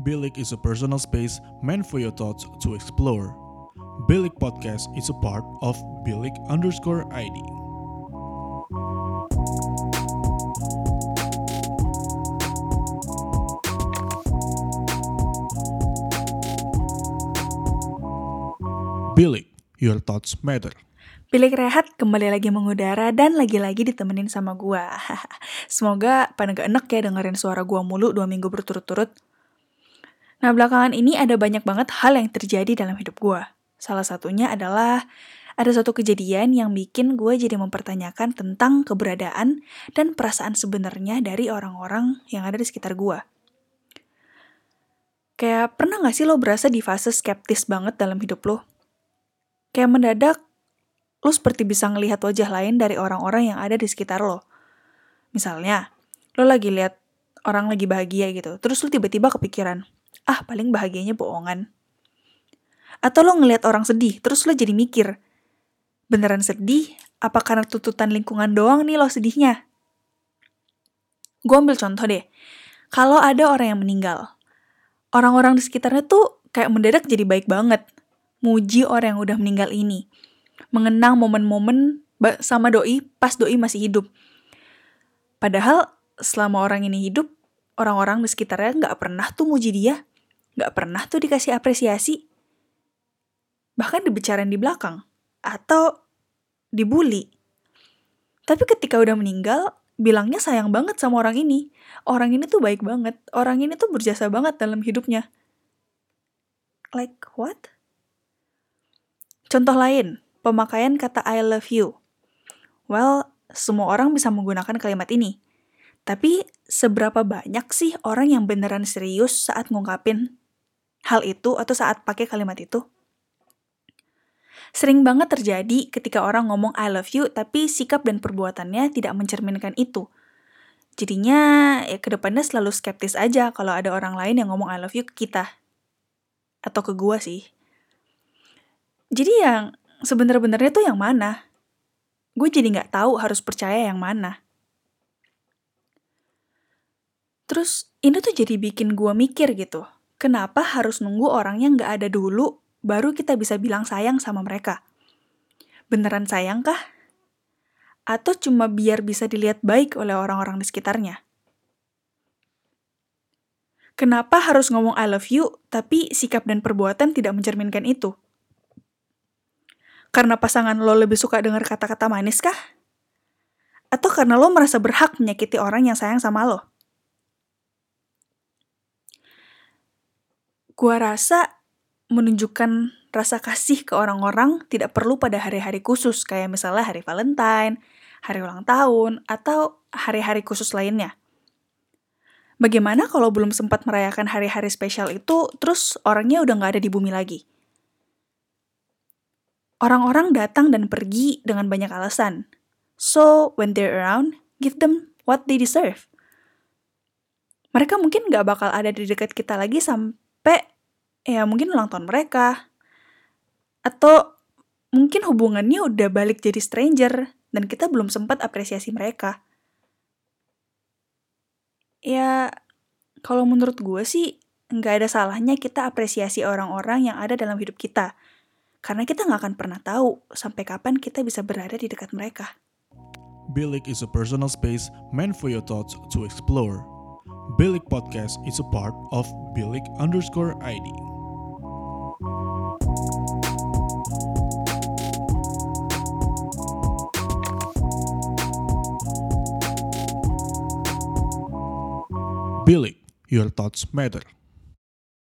Bilik is a personal space meant for your thoughts to explore. Bilik Podcast is a part of Bilik underscore ID. Bilik, your thoughts matter. Bilik Rehat kembali lagi mengudara dan lagi-lagi ditemenin sama gua. Semoga pada gak enek ya dengerin suara gua mulu dua minggu berturut-turut. Nah belakangan ini ada banyak banget hal yang terjadi dalam hidup gua. Salah satunya adalah ada satu kejadian yang bikin gue jadi mempertanyakan tentang keberadaan dan perasaan sebenarnya dari orang-orang yang ada di sekitar gue. Kayak pernah gak sih lo berasa di fase skeptis banget dalam hidup lo? Kayak mendadak, lo seperti bisa ngelihat wajah lain dari orang-orang yang ada di sekitar lo. Misalnya, lo lagi lihat orang lagi bahagia gitu, terus lo tiba-tiba kepikiran, ah paling bahagianya bohongan. Atau lo ngelihat orang sedih, terus lo jadi mikir, beneran sedih? Apa karena tuntutan lingkungan doang nih lo sedihnya? Gue ambil contoh deh, kalau ada orang yang meninggal, orang-orang di sekitarnya tuh kayak mendadak jadi baik banget, muji orang yang udah meninggal ini, mengenang momen-momen sama doi pas doi masih hidup. Padahal selama orang ini hidup, orang-orang di sekitarnya nggak pernah tuh muji dia, nggak pernah tuh dikasih apresiasi, bahkan dibicarain di belakang atau dibully. Tapi ketika udah meninggal, bilangnya sayang banget sama orang ini. Orang ini tuh baik banget. Orang ini tuh berjasa banget dalam hidupnya. Like what? Contoh lain, pemakaian kata I love you. Well, semua orang bisa menggunakan kalimat ini. Tapi seberapa banyak sih orang yang beneran serius saat ngungkapin hal itu atau saat pakai kalimat itu? Sering banget terjadi ketika orang ngomong I love you tapi sikap dan perbuatannya tidak mencerminkan itu. Jadinya ya ke depannya selalu skeptis aja kalau ada orang lain yang ngomong I love you ke kita. Atau ke gua sih. Jadi yang sebener-benernya tuh yang mana? Gue jadi nggak tahu harus percaya yang mana. Terus ini tuh jadi bikin gue mikir gitu. Kenapa harus nunggu orangnya nggak ada dulu baru kita bisa bilang sayang sama mereka. Beneran sayang kah? Atau cuma biar bisa dilihat baik oleh orang-orang di sekitarnya? Kenapa harus ngomong I love you, tapi sikap dan perbuatan tidak mencerminkan itu? Karena pasangan lo lebih suka dengar kata-kata manis kah? Atau karena lo merasa berhak menyakiti orang yang sayang sama lo? Gua rasa menunjukkan rasa kasih ke orang-orang tidak perlu pada hari-hari khusus, kayak misalnya hari Valentine, hari ulang tahun, atau hari-hari khusus lainnya. Bagaimana kalau belum sempat merayakan hari-hari spesial itu, terus orangnya udah nggak ada di bumi lagi? Orang-orang datang dan pergi dengan banyak alasan. So, when they're around, give them what they deserve. Mereka mungkin nggak bakal ada di dekat kita lagi sampai ya mungkin ulang tahun mereka. Atau mungkin hubungannya udah balik jadi stranger dan kita belum sempat apresiasi mereka. Ya, kalau menurut gue sih nggak ada salahnya kita apresiasi orang-orang yang ada dalam hidup kita. Karena kita nggak akan pernah tahu sampai kapan kita bisa berada di dekat mereka. Bilik is a personal space meant for your thoughts to explore. Bilik Podcast is a part of Bilik underscore ID. Bilik, your thoughts matter.